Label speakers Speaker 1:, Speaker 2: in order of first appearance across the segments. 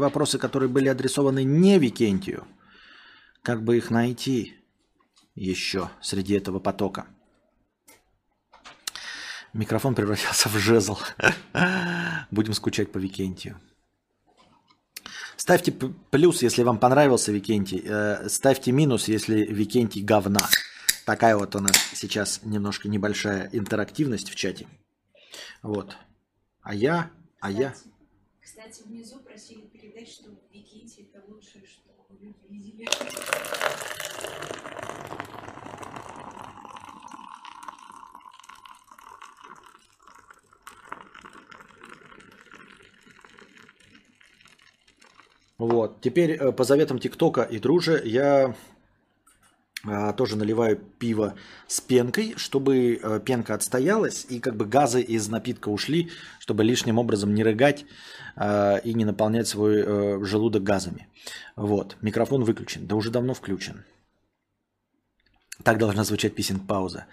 Speaker 1: вопросы, которые были адресованы не Викентию. Как бы их найти еще среди этого потока? Микрофон превратился в жезл. Будем скучать по Викентию. Ставьте плюс, если вам понравился Викентий. Э, ставьте минус, если Викентий говна. Такая вот у нас сейчас немножко небольшая интерактивность в чате. Вот. А я, а я...
Speaker 2: Кстати, внизу просили передать, что Викинти это лучшее, что люди видели.
Speaker 1: Вот. Теперь э, по заветам ТикТока и Дружи я тоже наливаю пиво с пенкой, чтобы э, пенка отстоялась и как бы газы из напитка ушли, чтобы лишним образом не рыгать а, и не наполнять свой э, желудок газами. Вот. Микрофон выключен. Да уже давно включен. Так должна звучать писинг-пауза.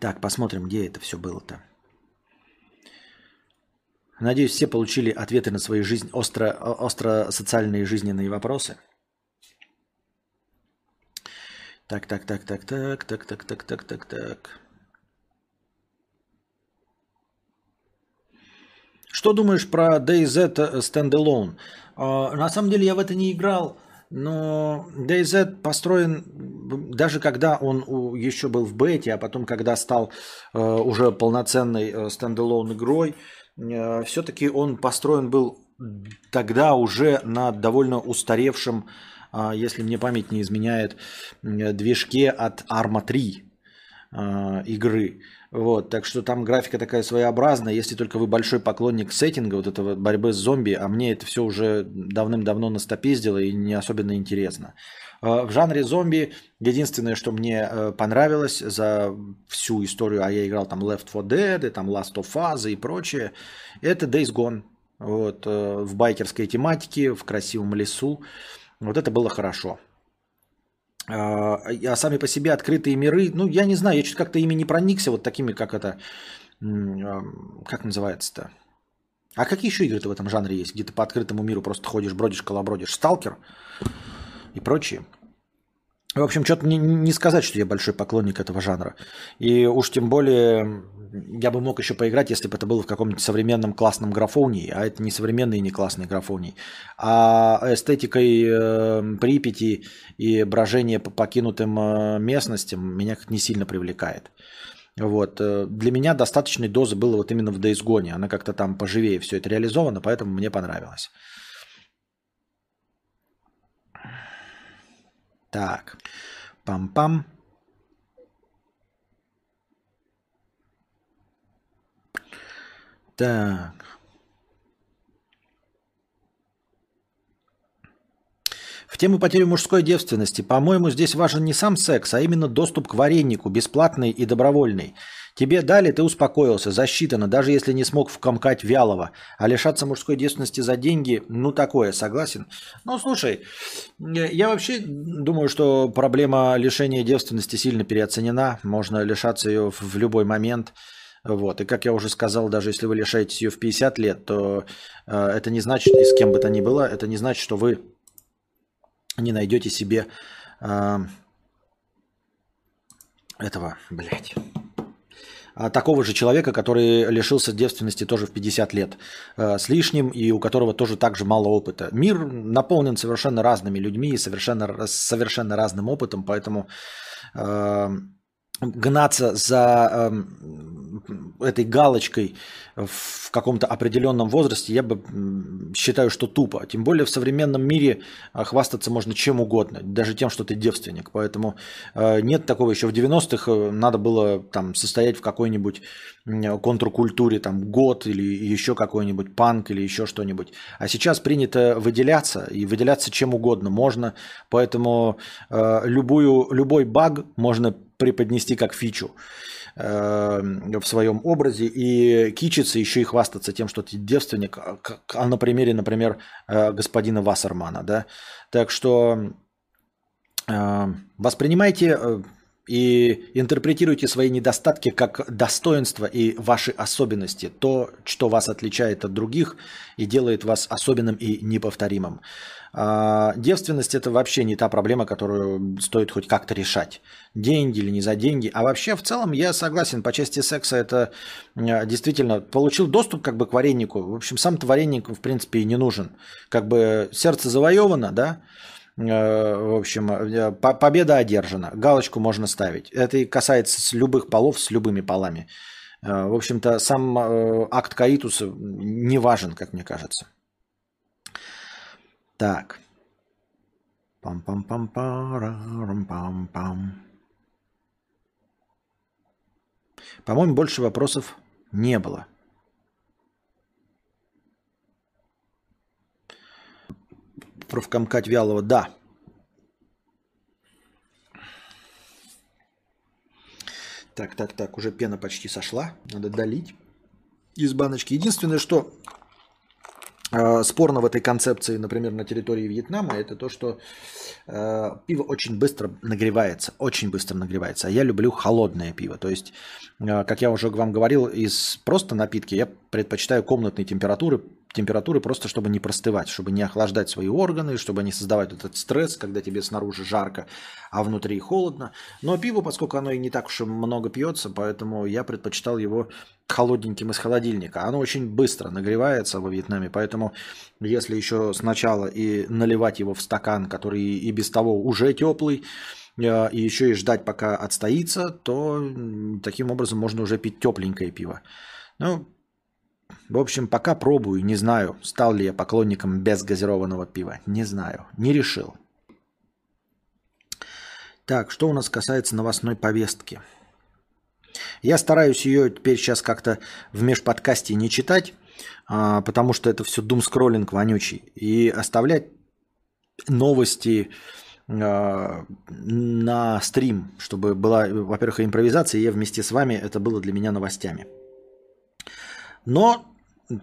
Speaker 1: Так, посмотрим, где это все было-то. Надеюсь, все получили ответы на свои жизнь, остро, остро социальные жизненные вопросы. Так, так, так, так, так, так, так, так, так, так, так. Что думаешь про DayZ Standalone? А, на самом деле я в это не играл, но DayZ построен даже когда он еще был в бете, а потом когда стал э, уже полноценной э, стендалон игрой, все-таки он построен был тогда уже на довольно устаревшем, а, если мне память не изменяет, м, движке от Arma 3 а, игры. Вот, так что там графика такая своеобразная. Если только вы большой поклонник сеттинга, вот этого борьбы с зомби, а мне это все уже давным-давно настопиздило и не особенно интересно. А, В жанре зомби единственное, что мне э, понравилось за всю историю, а я играл там Left 4 Dead, и там Last of Us и прочее, это Days Gone. Вот, э, в байкерской тематике, в красивом лесу. Вот это было хорошо. А сами по себе открытые миры, ну, я не знаю, я что-то как-то ими не проникся, вот такими, как это, как называется-то? А какие еще игры-то в этом жанре есть, где ты по открытому миру просто ходишь, бродишь, колобродишь? Сталкер и прочие. В общем, что-то не, не сказать, что я большой поклонник этого жанра. И уж тем более я бы мог еще поиграть, если бы это было в каком-нибудь современном классном графонии, а это не современный и не классный графоний. А эстетикой э, Припяти и брожение по покинутым э, местностям меня как не сильно привлекает. Вот. э, Для меня достаточной дозы было вот именно в Days. Она как-то там поживее все это реализовано, поэтому мне понравилось. Так. Пам-пам. Так. В тему потери мужской девственности, по-моему, здесь важен не сам секс, а именно доступ к варенику, бесплатный и добровольный. Тебе дали, ты успокоился, засчитано, даже если не смог вкомкать вялого. А лишаться мужской девственности за деньги, ну такое, согласен? Ну, слушай, я вообще думаю, что проблема лишения девственности сильно переоценена. Можно лишаться ее в любой момент. Вот. И как я уже сказал, даже если вы лишаетесь ее в 50 лет, то э, это не значит, и с кем бы то ни было, это не значит, что вы не найдете себе э, этого, блядь, а, такого же человека, который лишился девственности тоже в 50 лет э, с лишним, и у которого тоже так же мало опыта. Мир наполнен совершенно разными людьми и совершенно, совершенно разным опытом, поэтому э, гнаться за э, этой галочкой в каком-то определенном возрасте, я бы считаю, что тупо. Тем более в современном мире а, хвастаться можно чем угодно, даже тем, что ты девственник. Поэтому э, нет такого еще в 90-х э, надо было там состоять в какой-нибудь контркультуре там год или еще какой-нибудь панк или еще что-нибудь. А сейчас принято выделяться и выделяться чем угодно можно. Поэтому э, любую, любой баг можно преподнести как фичу э, в своем образе и кичиться еще и хвастаться тем, что ты девственник, а, а на примере, например, э, господина Вассермана, да. Так что э, воспринимайте и интерпретируйте свои недостатки как достоинства и ваши особенности, то, что вас отличает от других и делает вас особенным и неповторимым. А девственность это вообще не та проблема, которую стоит хоть как-то решать. Деньги или не за деньги. А вообще, в целом, я согласен, по части секса это а, действительно получил доступ как бы к вареннику. В общем, сам-то вареник, в принципе, и не нужен. Как бы сердце завоевано, да, в общем, э, победа одержана. Галочку можно ставить. Это и касается любых полов, с любыми полами. Э, в общем-то, сам акт каитуса не важен, как мне кажется. Так. Пам-пам-пам-парам-пам-пам. По-моему, больше вопросов не было. Профкомкать Вялого, да. Так, так, так, уже пена почти сошла. Надо долить из баночки. Единственное, что э, спорно в этой концепции, например, на территории Вьетнама, это то, что э, пиво очень быстро нагревается. Очень быстро нагревается. А я люблю холодное пиво. То есть, э, как я уже вам говорил, из просто напитки я предпочитаю комнатной температуры температуры просто чтобы не простывать, чтобы не охлаждать свои органы, чтобы не создавать этот стресс, когда тебе снаружи жарко, а внутри холодно. Но пиво, поскольку оно и не так уж много пьется, поэтому я предпочитал его холодненьким из холодильника. Оно очень быстро нагревается во Вьетнаме, поэтому если еще сначала и наливать его в стакан, который и без того уже теплый, э, и еще и ждать, пока отстоится, то таким образом можно уже пить тепленькое пиво. Ну, в общем, пока пробую, не знаю, стал ли я поклонником безгазированного пива. Не знаю, не решил. Так, что у нас касается новостной повестки. Я стараюсь ее теперь сейчас как-то в межподкасте не читать, а, потому что это все дум-скроллинг вонючий. И оставлять новости а, на стрим, чтобы была, во-первых, импровизация, и я вместе с вами, это было для меня новостями. Но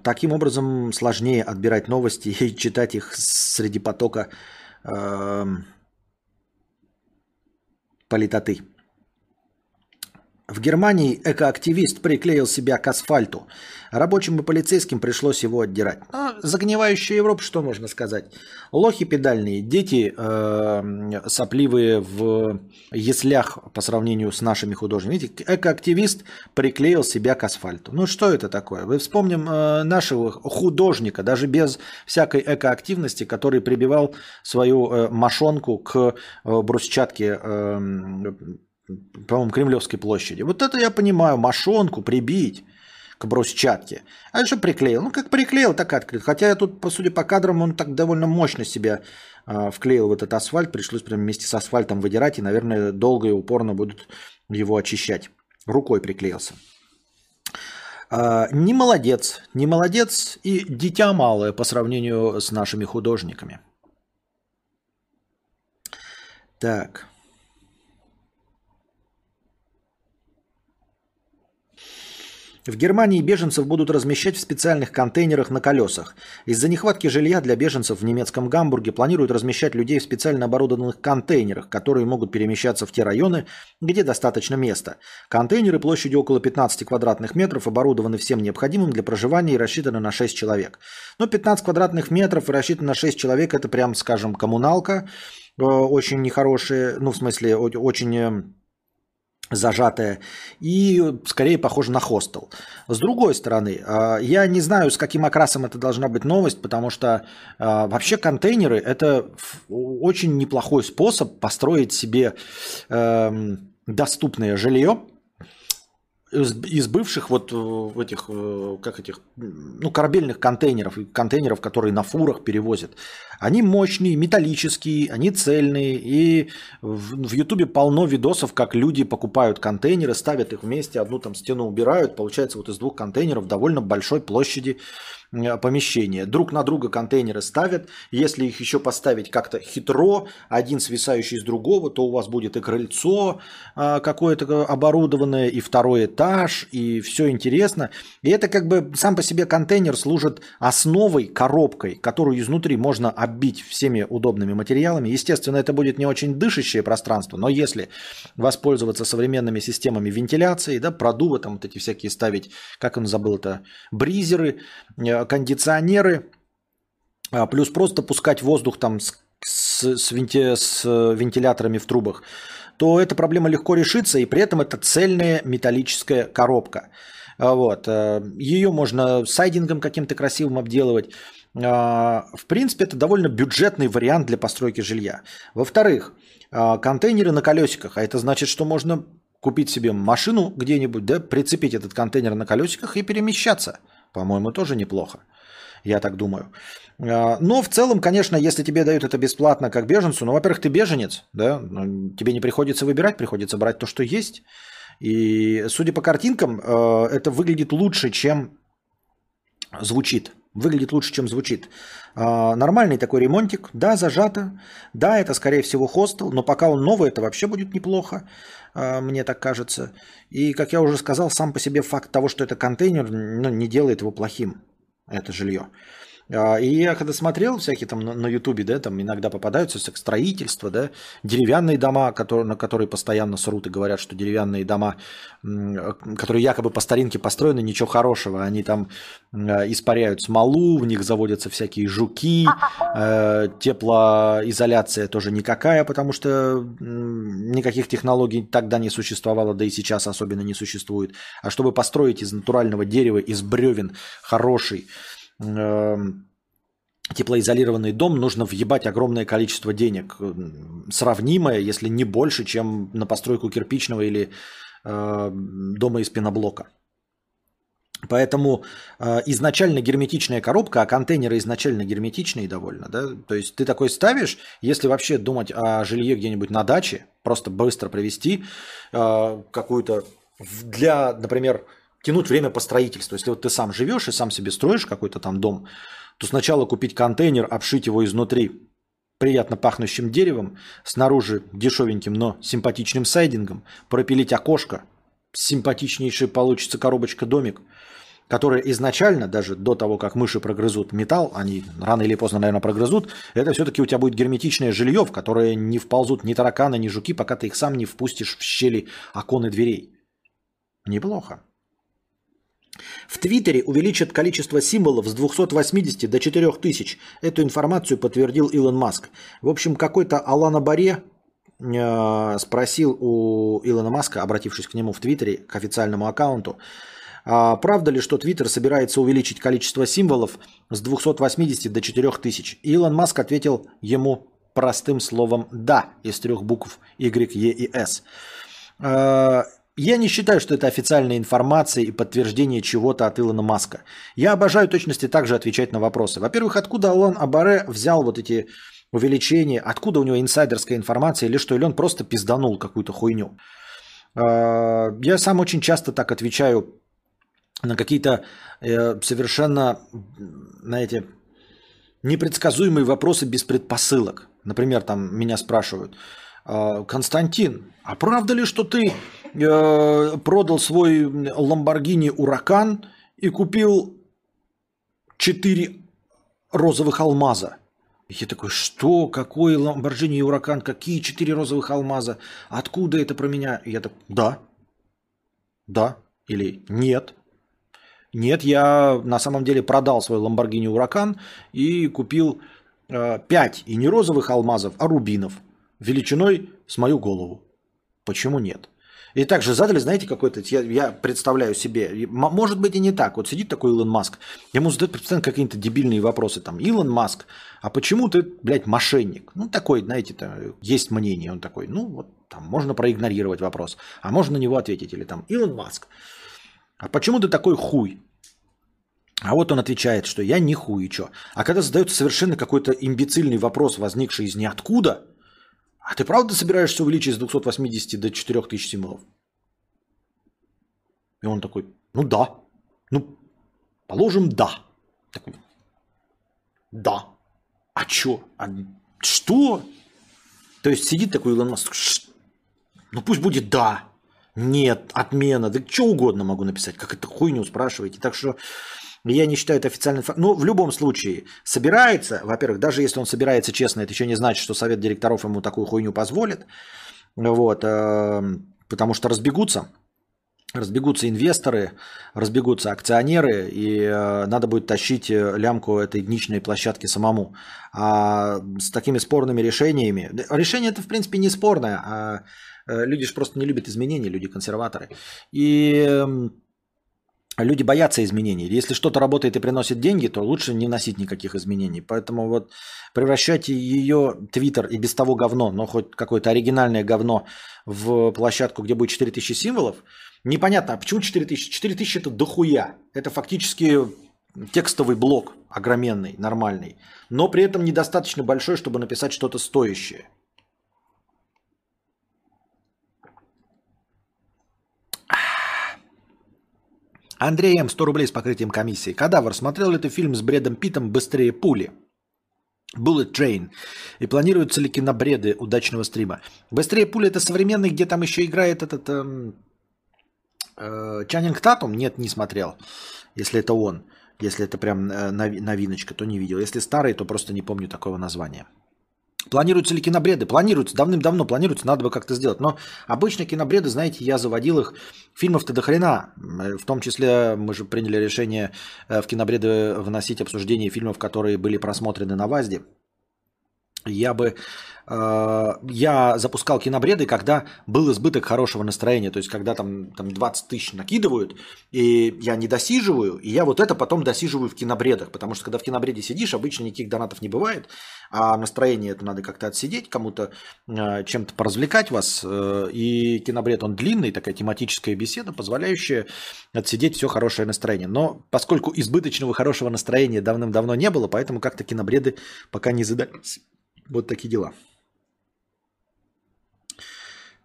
Speaker 1: таким образом сложнее отбирать новости и читать их среди потока э, политоты. В Германии экоактивист приклеил себя к асфальту. Рабочим и полицейским пришлось его отдирать. Ну, загнивающая Европа, что можно сказать? Лохи педальные, дети э, сопливые в яслях по сравнению с нашими художниками. Видите, экоактивист приклеил себя к асфальту. Ну что это такое? Вы вспомним э, нашего художника, даже без всякой экоактивности, который прибивал свою э, мошонку к э, брусчатке э, по-моему, Кремлевской площади. Вот это я понимаю, мошонку прибить к брусчатке. А что приклеил? Ну, как приклеил, так и открыл. Хотя я тут, по сути, по кадрам он так довольно мощно себя э, вклеил в этот асфальт. Пришлось прям вместе с асфальтом выдирать. И, наверное, долго и упорно будут его очищать. Рукой приклеился. Э, не молодец. Не молодец и дитя малое по сравнению с нашими художниками. Так. В Германии беженцев будут размещать в специальных контейнерах на колесах. Из-за нехватки жилья для беженцев в немецком Гамбурге планируют размещать людей в специально оборудованных контейнерах, которые могут перемещаться в те районы, где достаточно места. Контейнеры площадью около 15 квадратных метров оборудованы всем необходимым для проживания и рассчитаны на 6 человек. Но 15 квадратных метров и рассчитаны на 6 человек – это прям, скажем, коммуналка, э, очень нехорошая, ну, в смысле, очень э, зажатая и скорее похоже на хостел. С другой стороны, а, я не знаю, с каким окрасом это должна быть новость, потому что а, вообще контейнеры – это очень неплохой способ построить себе эм, доступное жилье, из, из бывших вот в этих, э, как этих, ну, корабельных контейнеров, контейнеров, которые на фурах перевозят, они мощные, металлические, они цельные, и в Ютубе полно видосов, как люди покупают контейнеры, ставят их вместе, одну там стену убирают, получается вот из двух контейнеров довольно большой площади э, помещение. Друг на друга контейнеры ставят. Если их еще поставить как-то хитро, один свисающий с другого, то у вас будет и крыльцо э, какое-то оборудованное, и второй этаж, и все интересно. И это как бы сам по себе контейнер служит основой, коробкой, которую изнутри можно оббить всеми удобными материалами. Естественно, это будет не очень дышащее пространство, но если воспользоваться современными системами вентиляции, да, продува, там вот эти всякие ставить, как он забыл это, бризеры, э, кондиционеры, а, плюс просто пускать воздух там с, с, с, венти, с вентиляторами в трубах, то эта проблема легко решится, и при этом это цельная металлическая коробка. А, вот. Э, Ее можно сайдингом каким-то красивым обделывать. А, в принципе, это довольно бюджетный вариант для постройки жилья. Во-вторых, контейнеры на колесиках, а это значит, что можно купить себе машину где-нибудь, да, прицепить этот контейнер на колесиках и перемещаться. По-моему, тоже неплохо. Я так думаю. А, но в целом, конечно, если тебе дают это бесплатно как беженцу, ну, во-первых, ты беженец, да, ну, тебе не приходится выбирать, приходится брать то, что есть. И судя по картинкам, э, это выглядит лучше, чем звучит. Выглядит лучше, чем звучит. А, нормальный такой ремонтик. Да, зажато. Да, это, скорее всего, хостел. Но пока он новый, это вообще будет неплохо. А, мне так кажется. И, как я уже сказал, сам по себе факт того, что это контейнер, ну, не делает его плохим, это жилье. А, и я когда смотрел всякие там на Ютубе, да, там иногда попадаются строительства, да, деревянные дома, которые, на которые постоянно срут и говорят, что деревянные дома, которые якобы по старинке построены, ничего хорошего, они там а, испаряют смолу, в них заводятся всякие жуки, э, теплоизоляция тоже никакая, потому что никаких технологий тогда не существовало, да и сейчас особенно не существует. А чтобы построить из натурального дерева, из бревен хороший, теплоизолированный дом нужно въебать огромное количество денег, сравнимое, если не больше, чем на постройку кирпичного или э, дома из пеноблока. Поэтому э, изначально герметичная коробка, а контейнеры изначально герметичные довольно, да. То есть ты такой ставишь, если вообще думать о жилье где-нибудь на даче, просто быстро провести э, какую-то для, например, тянуть время по строительству. Если вот ты сам живешь и сам себе строишь какой-то там дом, то сначала купить контейнер, обшить его изнутри приятно пахнущим деревом, снаружи дешевеньким, но симпатичным сайдингом, пропилить окошко, симпатичнейший получится коробочка-домик, которая изначально, даже до того, как мыши прогрызут металл, они рано или поздно, наверное, прогрызут, это все-таки у тебя будет герметичное жилье, в которое не вползут ни тараканы, ни жуки, пока ты их сам не впустишь в щели окон и дверей. Неплохо. В Твиттере увеличат количество символов с 280 до 4000. Эту информацию подтвердил Илон Маск. В общем, какой-то Алана Баре э, спросил у Илона Маска, обратившись к нему в Твиттере, к официальному аккаунту, а правда ли, что Твиттер собирается увеличить количество символов с 280 до 4000? Илон Маск ответил ему простым словом «да» из трех букв Y, E и S. Я не считаю, что это официальная информация и подтверждение чего-то от Илона Маска. Я обожаю точности также отвечать на вопросы. Во-первых, откуда Алан Абаре взял вот эти увеличения, откуда у него инсайдерская информация, или что, или он просто пизданул какую-то хуйню. А, я сам очень часто так отвечаю на какие-то э, совершенно, знаете, непредсказуемые вопросы без предпосылок. Например, там меня спрашивают – Константин, а правда ли, что ты э, продал свой Ламборгини Уракан и купил 4 розовых алмаза? Я такой, что? Какой Ламборгини Уракан? Какие 4 розовых алмаза? Откуда это про меня? я так, да. Да. Или нет. Нет, я на самом деле продал свой Ламборгини Уракан и купил э, 5 и не розовых алмазов, а рубинов – величиной с мою голову. Почему нет? И также задали, знаете, какой-то, я, я представляю себе, может быть и не так. Вот сидит такой Илон Маск, ему задают постоянно какие-то дебильные вопросы. Там, Илон Маск, а почему ты, блядь, мошенник? Ну, такой, знаете, там, есть мнение. Он такой, ну, вот там можно проигнорировать вопрос, а можно на него ответить. Или там, Илон Маск, а почему ты такой хуй? А вот он отвечает, что я не хуй и чё. А когда задается совершенно какой-то имбецильный вопрос, возникший из ниоткуда – а ты правда собираешься увеличить с 280 до 4000 символов? И он такой, ну да. Ну, положим, да. Такой, да. А чё? А что? То есть сидит такой Илон Маск, ну пусть будет да, нет, отмена, да что угодно могу написать, как это хуйню спрашиваете. Так что я не считаю это официальным фактом. Ну, в любом случае, собирается, во-первых, даже если он собирается честно, это еще не значит, что совет директоров ему такую хуйню позволит. Вот, э, потому что разбегутся разбегутся инвесторы, разбегутся акционеры, и э, надо будет тащить э, лямку этой дничной площадки самому. А с такими спорными решениями... Решение это, в принципе, не спорное, а э, люди же просто не любят изменений, люди консерваторы. И э, люди боятся изменений. Если что-то работает и приносит деньги, то лучше не вносить никаких изменений. Поэтому вот превращать ее, Твиттер, и без того говно, но хоть какое-то оригинальное говно в площадку, где будет 4000 символов, непонятно, а почему 4000? 4000 это дохуя. Это фактически текстовый блок огроменный, нормальный, но при этом недостаточно большой, чтобы написать что-то стоящее. Андрей М. 100 рублей с покрытием комиссии. Кадавр, смотрел ли ты фильм с Бредом Питом «Быстрее пули»? Bullet Train. И планируются ли кинобреды удачного стрима? «Быстрее пули» это современный, где там еще играет этот эм, э, Чаннинг Татум? Нет, не смотрел. Если это он. Если это прям э, новиночка, то не видел. Если старый, то просто не помню такого названия. Планируются ли кинобреды? Планируются, давным-давно планируются, надо бы как-то сделать. Но обычно кинобреды, знаете, я заводил их, фильмов-то до хрена. В том числе мы же приняли решение э, в кинобреды вносить обсуждение фильмов, которые были просмотрены на ВАЗде. Я бы Э, я запускал кинобреды, когда был избыток хорошего настроения, то есть когда там, там 20 тысяч накидывают, и я не досиживаю, и я вот это потом досиживаю в кинобредах, потому что когда в кинобреде сидишь, обычно никаких донатов не бывает, а настроение это надо как-то отсидеть, кому-то э, чем-то поразвлекать вас, э, и кинобред он длинный, такая тематическая беседа, позволяющая отсидеть все хорошее настроение. Но поскольку избыточного хорошего настроения давным-давно не было, поэтому как-то кинобреды пока не задались. Вот такие дела.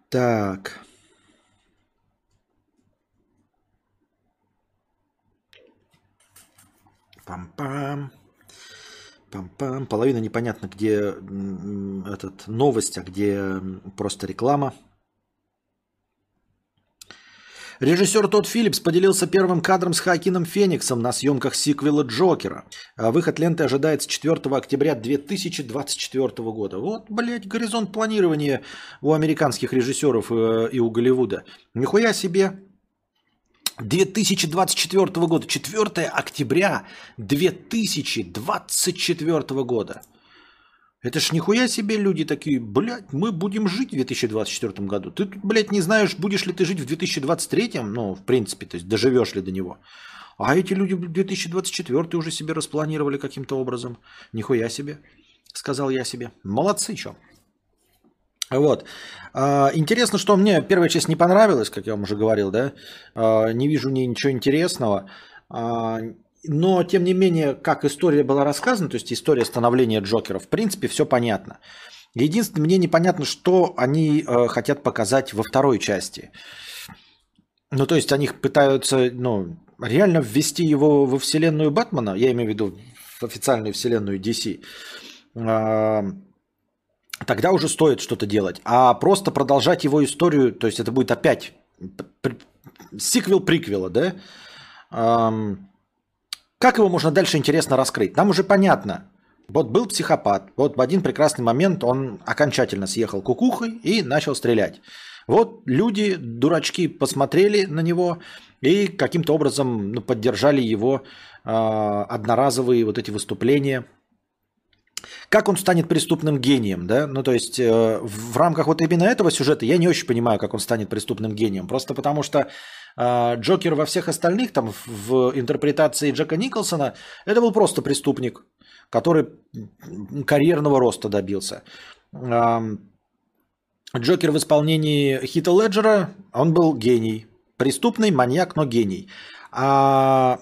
Speaker 1: Так. Пам-пам. Пам-пам. Половина непонятно, где этот новость, а где просто реклама. Режиссер Тодд Филлипс поделился первым кадром с Хакином Фениксом на съемках сиквела Джокера. А выход ленты ожидается 4 октября 2024 года. Вот, блядь, горизонт планирования у американских режиссеров э, и у Голливуда. Нихуя себе. 2024 года, 4 октября 2024 года. Это ж нихуя себе люди такие, блядь, мы будем жить в 2024 году. Ты, блядь, не знаешь, будешь ли ты жить в 2023, ну, в принципе, то есть доживешь ли до него. А эти люди в 2024 уже себе распланировали каким-то образом. Нихуя себе, сказал я себе. Молодцы, что. Вот. А, интересно, что мне первая часть не понравилась, как я вам уже говорил, да. А, не вижу в ничего интересного. Но, тем не менее, как история была рассказана, то есть история становления Джокера, в принципе, все понятно. Единственное, мне непонятно, что они э, хотят показать во второй части. Ну, то есть они пытаются, ну, реально ввести его во вселенную Бэтмена, я имею в виду в официальную вселенную DC, э, тогда уже стоит что-то делать. А просто продолжать его историю, то есть это будет опять сиквел приквела, да? Эм, как его можно дальше интересно раскрыть? Нам уже понятно. Вот был психопат. Вот в один прекрасный момент он окончательно съехал кукухой и начал стрелять. Вот люди, дурачки, посмотрели на него и каким-то образом ну, поддержали его э, одноразовые вот эти выступления. Как он станет преступным гением, да? Ну, то есть э, в рамках вот именно этого сюжета я не очень понимаю, как он станет преступным гением. Просто потому что а Джокер во всех остальных, там в интерпретации Джека Николсона, это был просто преступник, который карьерного роста добился. Джокер в исполнении Хита Леджера, он был гений. Преступный, маньяк, но гений. А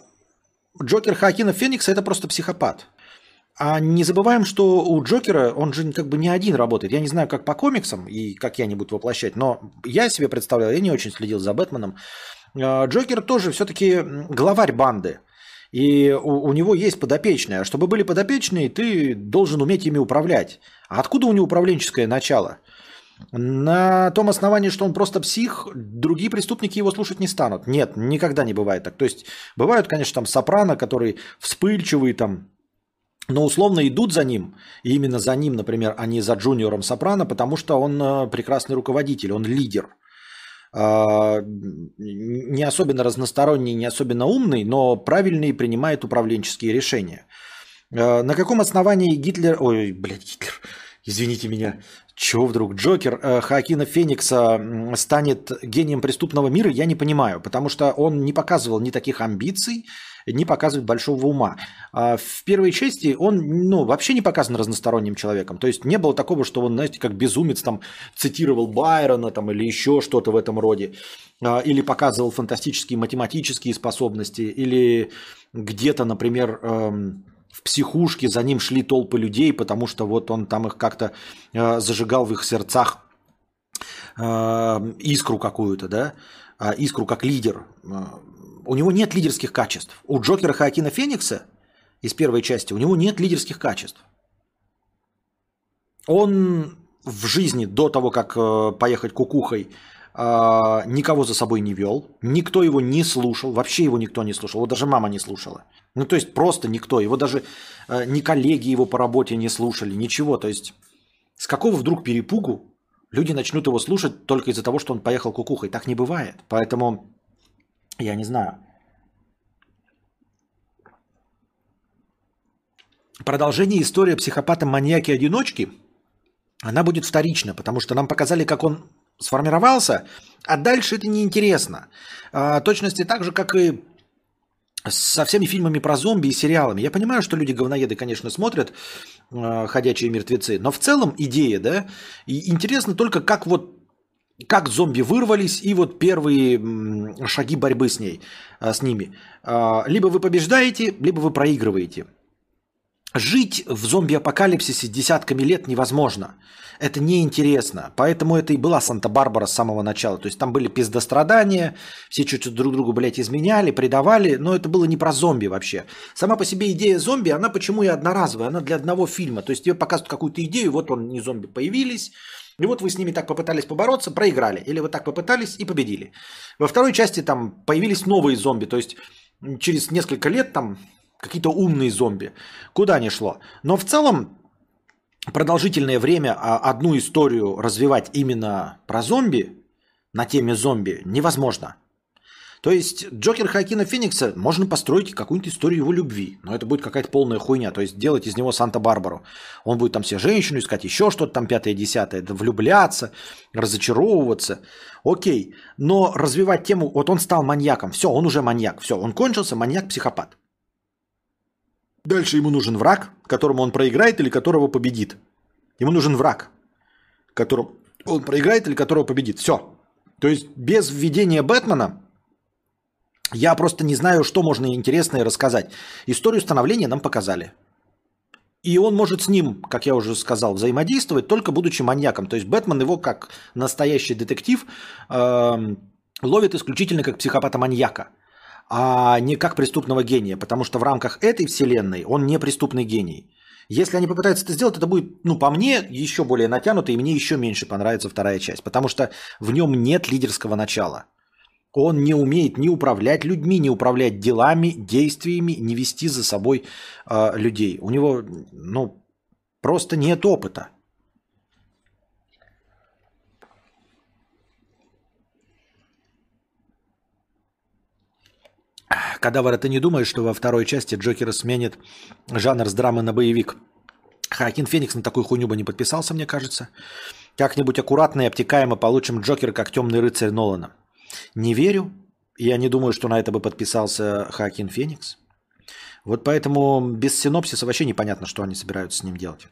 Speaker 1: Джокер Хакина Феникса это просто психопат. А не забываем, что у Джокера, он же как бы не один работает. Я не знаю, как по комиксам и как я не буду воплощать, но я себе представлял, я не очень следил за Бэтменом. А, Джокер тоже все-таки главарь банды. И у, у него есть подопечные. А чтобы были подопечные, ты должен уметь ими управлять. А откуда у него управленческое начало? На том основании, что он просто псих, другие преступники его слушать не станут. Нет, никогда не бывает так. То есть бывают, конечно, там сопрано, которые вспыльчивые, там, но условно идут за ним, и именно за ним, например, а не за джуниором Сопрано, потому что он э, прекрасный руководитель, он лидер. А, не особенно разносторонний, не особенно умный, но правильный принимает управленческие решения. А, на каком основании Гитлер... Ой, блядь, Гитлер, извините меня, чего вдруг Джокер э, Хакина Феникса станет гением преступного мира, я не понимаю, потому что он не показывал ни таких амбиций, не показывает большого ума. А в первой части он ну, вообще не показан разносторонним человеком. То есть не было такого, что он, знаете, как безумец там цитировал Байрона там, или еще что-то в этом роде. А, или показывал фантастические математические способности. Или где-то, например, эм, в психушке за ним шли толпы людей, потому что вот он там их как-то э, зажигал в их сердцах э, искру какую-то, да, искру как лидер. У него нет лидерских качеств. У Джокера Хаакина Феникса из первой части у него нет лидерских качеств. Он в жизни до того, как поехать кукухой, никого за собой не вел, никто его не слушал, вообще его никто не слушал, вот даже мама не слушала. Ну, то есть просто никто. Его даже э, ни коллеги его по работе не слушали, ничего. То есть с какого вдруг перепугу люди начнут его слушать только из-за того, что он поехал кукухой? Так не бывает. Поэтому я не знаю. Продолжение истории психопата-маньяки-одиночки, она будет вторична, потому что нам показали, как он сформировался, а дальше это неинтересно. А, точности так же, как и со всеми фильмами про зомби и сериалами. Я понимаю, что люди говноеды, конечно, смотрят э, «Ходячие мертвецы», но в целом идея, да, и интересно только, как вот как зомби вырвались и вот первые шаги борьбы с ней, э, с ними. Э, либо вы побеждаете, либо вы проигрываете. Жить в зомби-апокалипсисе десятками лет невозможно. Это неинтересно. Поэтому это и была Санта-Барбара с самого начала. То есть там были пиздострадания, все чуть-чуть друг другу, блядь, изменяли, предавали. Но это было не про зомби вообще. Сама по себе идея зомби, она почему и одноразовая? Она для одного фильма. То есть тебе показывают какую-то идею, вот он, не зомби, появились. И вот вы с ними так попытались побороться, проиграли. Или вы так попытались и победили. Во второй части там появились новые зомби. То есть через несколько лет там какие-то умные зомби. Куда ни шло. Но в целом продолжительное время а, одну историю развивать именно про зомби, на теме зомби, невозможно. То есть Джокер Хакина Феникса можно построить какую-нибудь историю его любви, но это будет какая-то полная хуйня. То есть делать из него Санта-Барбару. Он будет там все женщину искать, еще что-то там пятое-десятое, влюбляться, разочаровываться. Окей, но развивать тему, вот он стал маньяком, все, он уже маньяк, все, он кончился, маньяк-психопат. Дальше ему нужен враг, которому он проиграет или которого победит. Ему нужен враг, которому он проиграет или которого победит. Все. То есть без введения Бэтмена я просто не знаю, что можно интересное рассказать. Историю становления нам показали. И он может с ним, как я уже сказал, взаимодействовать, только будучи маньяком. То есть Бэтмен его как настоящий детектив э, ловит исключительно как психопата-маньяка а не как преступного гения, потому что в рамках этой вселенной он не преступный гений. Если они попытаются это сделать, это будет, ну, по мне, еще более натянуто, и мне еще меньше понравится вторая часть, потому что в нем нет лидерского начала. Он не умеет ни управлять людьми, ни управлять делами, действиями, не вести за собой э, людей. У него, ну, просто нет опыта. Кадавр, ты не думаешь, что во второй части Джокера сменит жанр с драмы на боевик? Хакин Феникс на такую хуйню бы не подписался, мне кажется. Как-нибудь аккуратно и обтекаемо получим Джокера как темный рыцарь Нолана. Не верю. Я не думаю, что на это бы подписался Хакин Феникс. Вот поэтому без синопсиса вообще непонятно, что они собираются с ним делать.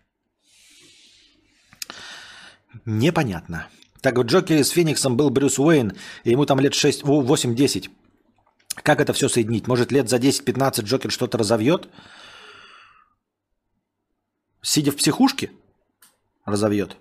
Speaker 1: Непонятно. Так вот, Джокер с Фениксом был Брюс Уэйн, и ему там лет 6, 8-10. Как это все соединить? Может, лет за 10-15 Джокер что-то разовьет? Сидя в психушке? Разовьет.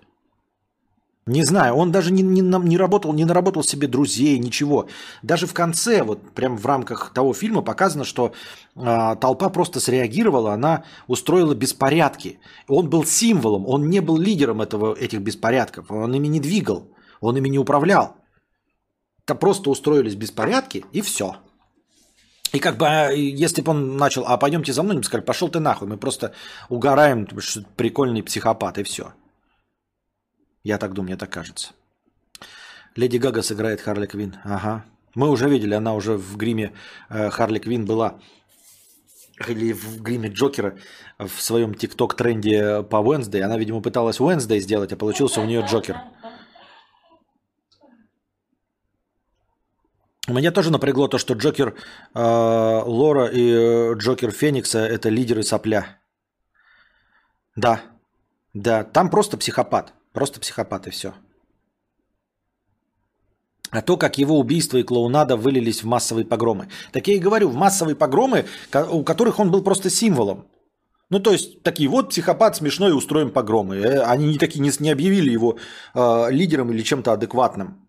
Speaker 1: Не знаю, он даже не, не, не работал, не наработал себе друзей, ничего. Даже в конце, вот прям в рамках того фильма показано, что э, толпа просто среагировала, она устроила беспорядки. Он был символом, он не был лидером этого, этих беспорядков, он ими не двигал, он ими не управлял. Это просто устроились беспорядки и все. И как бы, а, если бы он начал, а пойдемте за мной, мы сказали, пошел ты нахуй, мы просто угораем, что прикольный психопат, и все. Я так думаю, мне так кажется. Леди Гага сыграет Харли Квин. Ага. Мы уже видели, она уже в гриме э, Харли Квин была или в гриме Джокера в своем ТикТок-тренде по Wednesday. Она, видимо, пыталась Wednesday сделать, а получился у нее Джокер. Меня тоже напрягло то, что Джокер э, Лора и э, Джокер Феникса это лидеры сопля. Да, да, там просто психопат. Просто психопат и все. А то, как его убийство и клоунада вылились в массовые погромы. Так я и говорю, в массовые погромы, у которых он был просто символом. Ну, то есть, такие вот психопат смешной, устроим погромы. Э, они не, такие, не, не объявили его э, лидером или чем-то адекватным.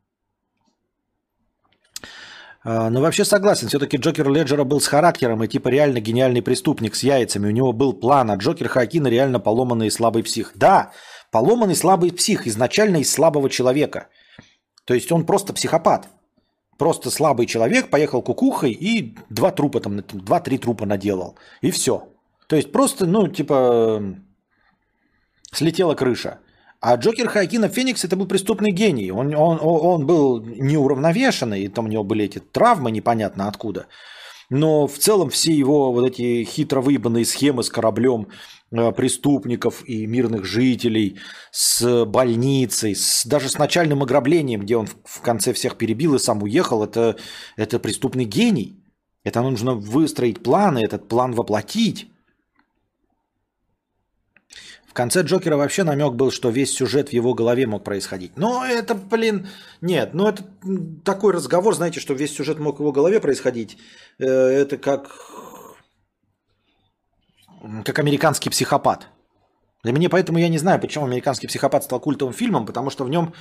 Speaker 1: Э, но вообще согласен, все-таки Джокер Леджера был с характером и типа реально гениальный преступник с яйцами. У него был план, а Джокер Хакина реально поломанный и слабый псих. Да, Поломанный слабый псих изначально из слабого человека. То есть он просто психопат. Просто слабый человек поехал кукухой и два трупа там, два-три трупа наделал. И все. То есть просто, ну, типа, слетела крыша. А Джокер Хайкина Феникс это был преступный гений. Он, он, он был неуравновешенный, и там у него были эти травмы непонятно откуда. Но в целом все его вот эти хитро выебанные схемы с кораблем э, преступников и мирных жителей, с больницей, с, даже с начальным ограблением, где он в конце всех перебил и сам уехал, это, это преступный гений. Это нужно выстроить планы, этот план воплотить. В конце Джокера вообще намек был, что весь сюжет в его голове мог происходить. Но это, блин, нет, ну это такой разговор, знаете, что весь сюжет мог в его голове происходить. Э, это как, как американский психопат. Для меня поэтому я не знаю, почему американский психопат стал культовым фильмом, потому что в нем,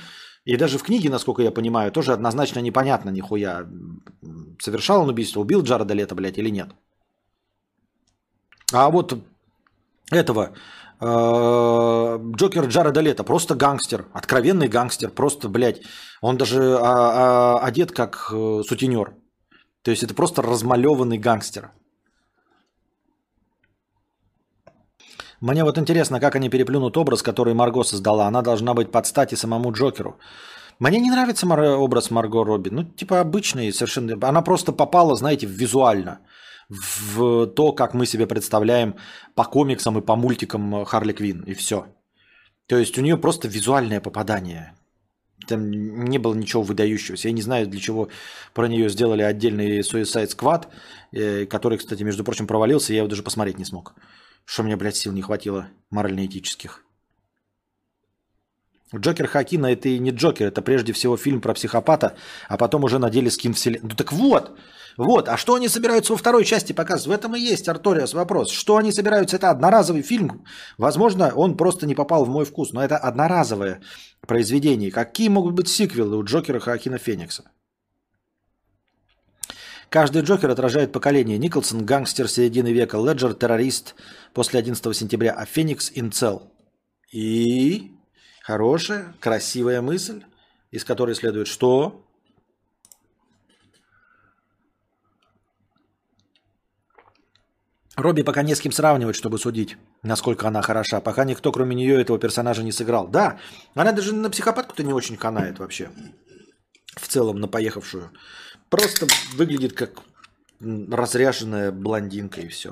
Speaker 1: и даже в книге, насколько я понимаю, тоже однозначно непонятно нихуя, совершал он убийство, убил Джареда Лето, блядь, или нет. А вот этого Джокер Джареда Лето, просто гангстер, откровенный гангстер, просто, блядь, он даже а, а, одет как э, сутенер. То есть это просто размалеванный гангстер. Мне вот интересно, как они переплюнут образ, который Марго создала. Она должна быть под стати самому Джокеру. Мне не нравится образ Марго Робби. Ну, типа обычный совершенно. Она просто попала, знаете, визуально в то, как мы себе представляем по комиксам и по мультикам Харли Квин, и все. То есть у нее просто визуальное попадание. Там не было ничего выдающегося. Я не знаю, для чего про нее сделали отдельный Suicide Squad, э, который, кстати, между прочим, провалился, я его даже посмотреть не смог. Что мне, блядь, сил не хватило морально-этических. Джокер Хакина это и не Джокер, это прежде всего фильм про психопата, а потом уже надели скин вселенной. Ну так вот, вот, а что они собираются во второй части показывать? В этом и есть, Арториас, вопрос. Что они собираются? Это одноразовый фильм. Возможно, он просто не попал в мой вкус, но это одноразовое произведение. Какие могут быть сиквелы у Джокера Хоакина Феникса? Каждый Джокер отражает поколение. Николсон – гангстер середины века, Леджер – террорист после 11 сентября, а Феникс – инцел. И Хорошая, красивая мысль, из которой следует что? Робби пока не с кем сравнивать, чтобы судить, насколько она хороша. Пока никто, кроме нее, этого персонажа не сыграл. Да, она даже на психопатку-то не очень канает вообще. В целом, на поехавшую. Просто выглядит как разряженная блондинка и все.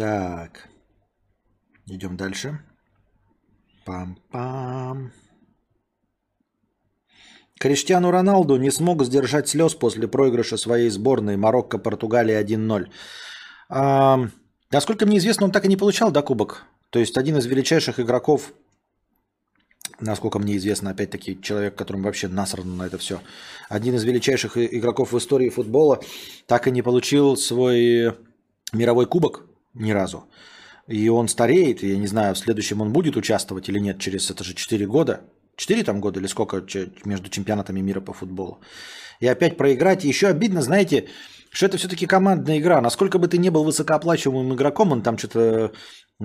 Speaker 1: Так. Идем дальше. Пам-пам. Криштиану Роналду не смог сдержать слез после проигрыша своей сборной Марокко-Португалия 1-0. А, насколько мне известно, он так и не получал да, кубок. То есть один из величайших игроков насколько мне известно, опять-таки, человек, которому вообще насрано на это все. Один из величайших игроков в истории футбола так и не получил свой мировой кубок ни разу. И он стареет, я не знаю, в следующем он будет участвовать или нет через, это же 4 года. 4 там года или сколько между чемпионатами мира по футболу. И опять проиграть. И еще обидно, знаете, что это все-таки командная игра. Насколько бы ты не был высокооплачиваемым игроком, он там что-то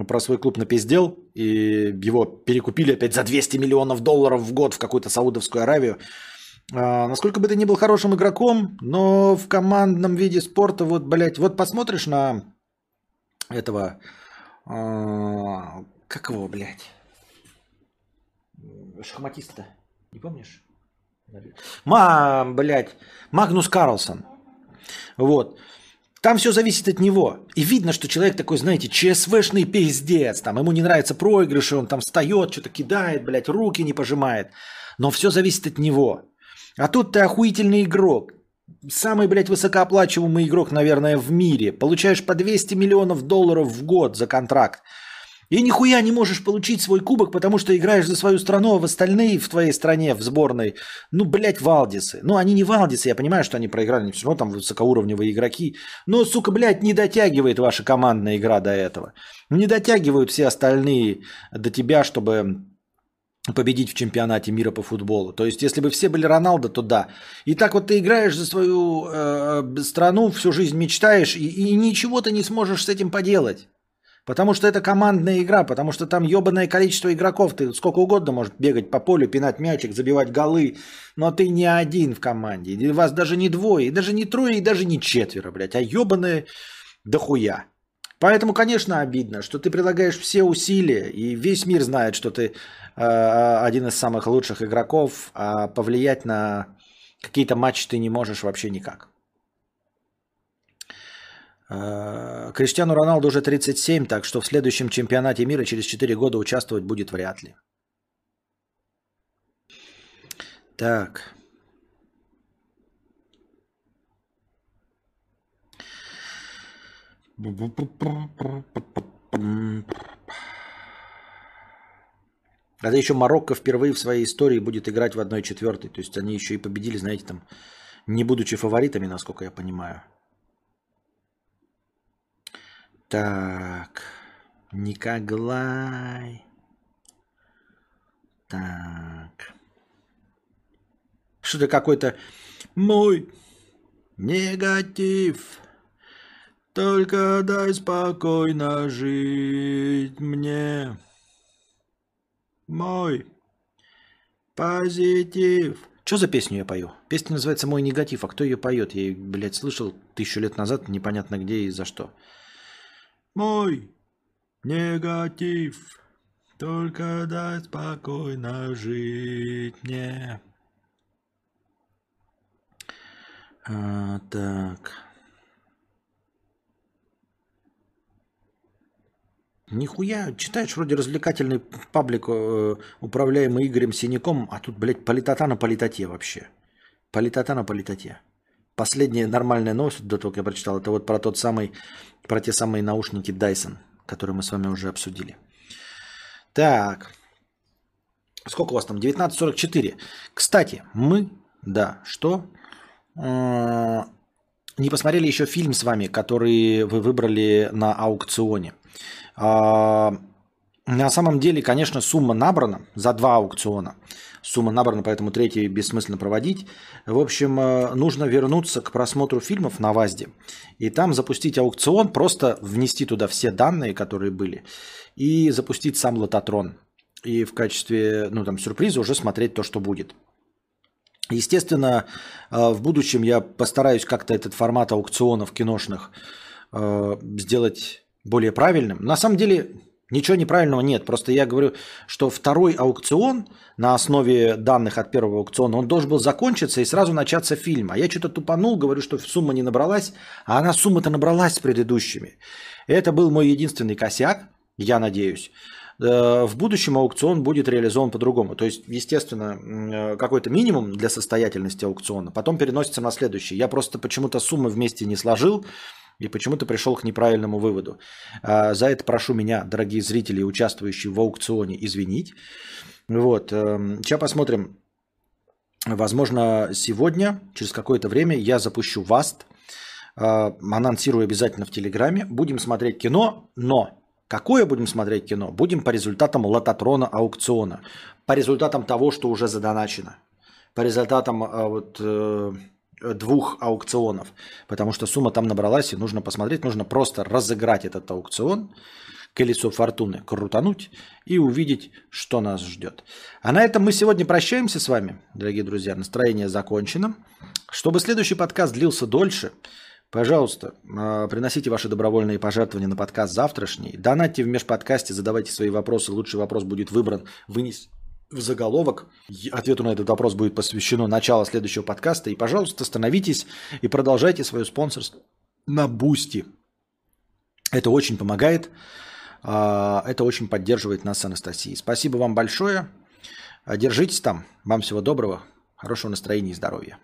Speaker 1: про свой клуб напиздел, и его перекупили опять за 200 миллионов долларов в год в какую-то Саудовскую Аравию. А, насколько бы ты не был хорошим игроком, но в командном виде спорта, вот, блядь, вот посмотришь на этого, а, как его, блядь, шахматиста, не помнишь? Ма, блядь, Магнус Карлсон. Вот. Там все зависит от него. И видно, что человек такой, знаете, ЧСВшный пиздец. Там ему не нравятся проигрыши, он там встает, что-то кидает, блядь, руки не пожимает. Но все зависит от него. А тут ты охуительный игрок. Самый, блядь, высокооплачиваемый игрок, наверное, в мире. Получаешь по 200 миллионов долларов в год за контракт. И нихуя не можешь получить свой кубок, потому что играешь за свою страну, а в остальные в твоей стране, в сборной, ну, блядь, Валдисы. Ну, они не Валдисы, я понимаю, что они проиграли, они все равно там высокоуровневые игроки. Но, сука, блядь, не дотягивает ваша командная игра до этого. Не дотягивают все остальные до тебя, чтобы победить в чемпионате мира по футболу. То есть, если бы все были Роналдо, то да. И так вот ты играешь за свою э, страну, всю жизнь мечтаешь, и, и ничего ты не сможешь с этим поделать. Потому что это командная игра, потому что там ебаное количество игроков. Ты сколько угодно может бегать по полю, пинать мячик, забивать голы. Но ты не один в команде. И вас даже не двое, и даже не трое, и даже не четверо, блядь. А ебаные дохуя. Поэтому, конечно, обидно, что ты прилагаешь все усилия, и весь мир знает, что ты э, один из самых лучших игроков, а повлиять на какие-то матчи ты не можешь вообще никак. Э, Криштиану Роналду уже 37, так что в следующем чемпионате мира через 4 года участвовать будет вряд ли. Так. Это еще Марокко впервые в своей истории будет играть в 1-4. То есть они еще и победили, знаете, там, не будучи фаворитами, насколько я понимаю. Так. Никоглай. Так. Что-то какой-то мой негатив. Только дай спокойно жить мне. Мой позитив. Что за песню я пою? Песня называется «Мой негатив». А кто ее поет? Я ее, блядь, слышал тысячу лет назад, непонятно где и за что мой негатив. Только дай спокойно жить мне. А, так. Нихуя, читаешь вроде развлекательный паблик, э, управляемый Игорем Синяком, а тут, блядь, политота на политоте вообще. Политота на политоте. Последняя нормальная новость, до того, как я прочитал, это вот про тот самый, про те самые наушники Dyson, которые мы с вами уже обсудили. Так. Сколько у вас там? 19.44. Кстати, мы, да, что? Э, не посмотрели еще фильм с вами, который вы выбрали на аукционе. А, на самом деле, конечно, сумма набрана за два аукциона. Сумма набрана, поэтому третий бессмысленно проводить. В общем, э, нужно вернуться к просмотру фильмов на ВАЗде. И там запустить аукцион, просто внести туда все данные, которые были, и запустить сам лототрон. И в качестве ну, там, сюрприза уже смотреть то, что будет. Естественно, э, в будущем я постараюсь как-то этот формат аукционов киношных э, сделать более правильным. На самом деле, Ничего неправильного нет. Просто я говорю, что второй аукцион на основе данных от первого аукциона, он должен был закончиться и сразу начаться фильм. А я что-то тупанул, говорю, что сумма не набралась, а она сумма-то набралась с предыдущими. Это был мой единственный косяк, я надеюсь. Э, в будущем аукцион будет реализован по-другому. То есть, естественно, э, какой-то минимум для состоятельности аукциона, потом переносится на следующий. Я просто почему-то суммы вместе не сложил, И почему ты пришел к неправильному выводу. А, за это прошу меня, дорогие зрители, участвующие в аукционе, извинить. Вот. Эм, сейчас посмотрим. Возможно, сегодня, через какое-то время, я запущу ВАСТ. Анонсирую обязательно в Телеграме. Будем смотреть кино, но Какое будем смотреть кино? Будем по результатам лототрона аукциона. По результатам того, что уже задоначено. По результатам а, вот, э, двух аукционов. Потому что сумма там набралась, и нужно посмотреть, нужно просто разыграть этот аукцион, колесо фортуны крутануть и увидеть, что нас ждет. А на этом мы сегодня прощаемся с вами, дорогие друзья. Настроение закончено. Чтобы следующий подкаст длился дольше, Пожалуйста, а, приносите ваши добровольные пожертвования на подкаст завтрашний. Донатьте в межподкасте, задавайте свои вопросы. Лучший вопрос будет выбран, вынес в заголовок. Ответу на этот вопрос будет посвящено начало следующего подкаста. И, пожалуйста, становитесь и продолжайте свое спонсорство на Бусти. Это очень помогает. А, это очень поддерживает нас с Анастасией. Спасибо вам большое. Держитесь там. Вам всего доброго, хорошего настроения и здоровья.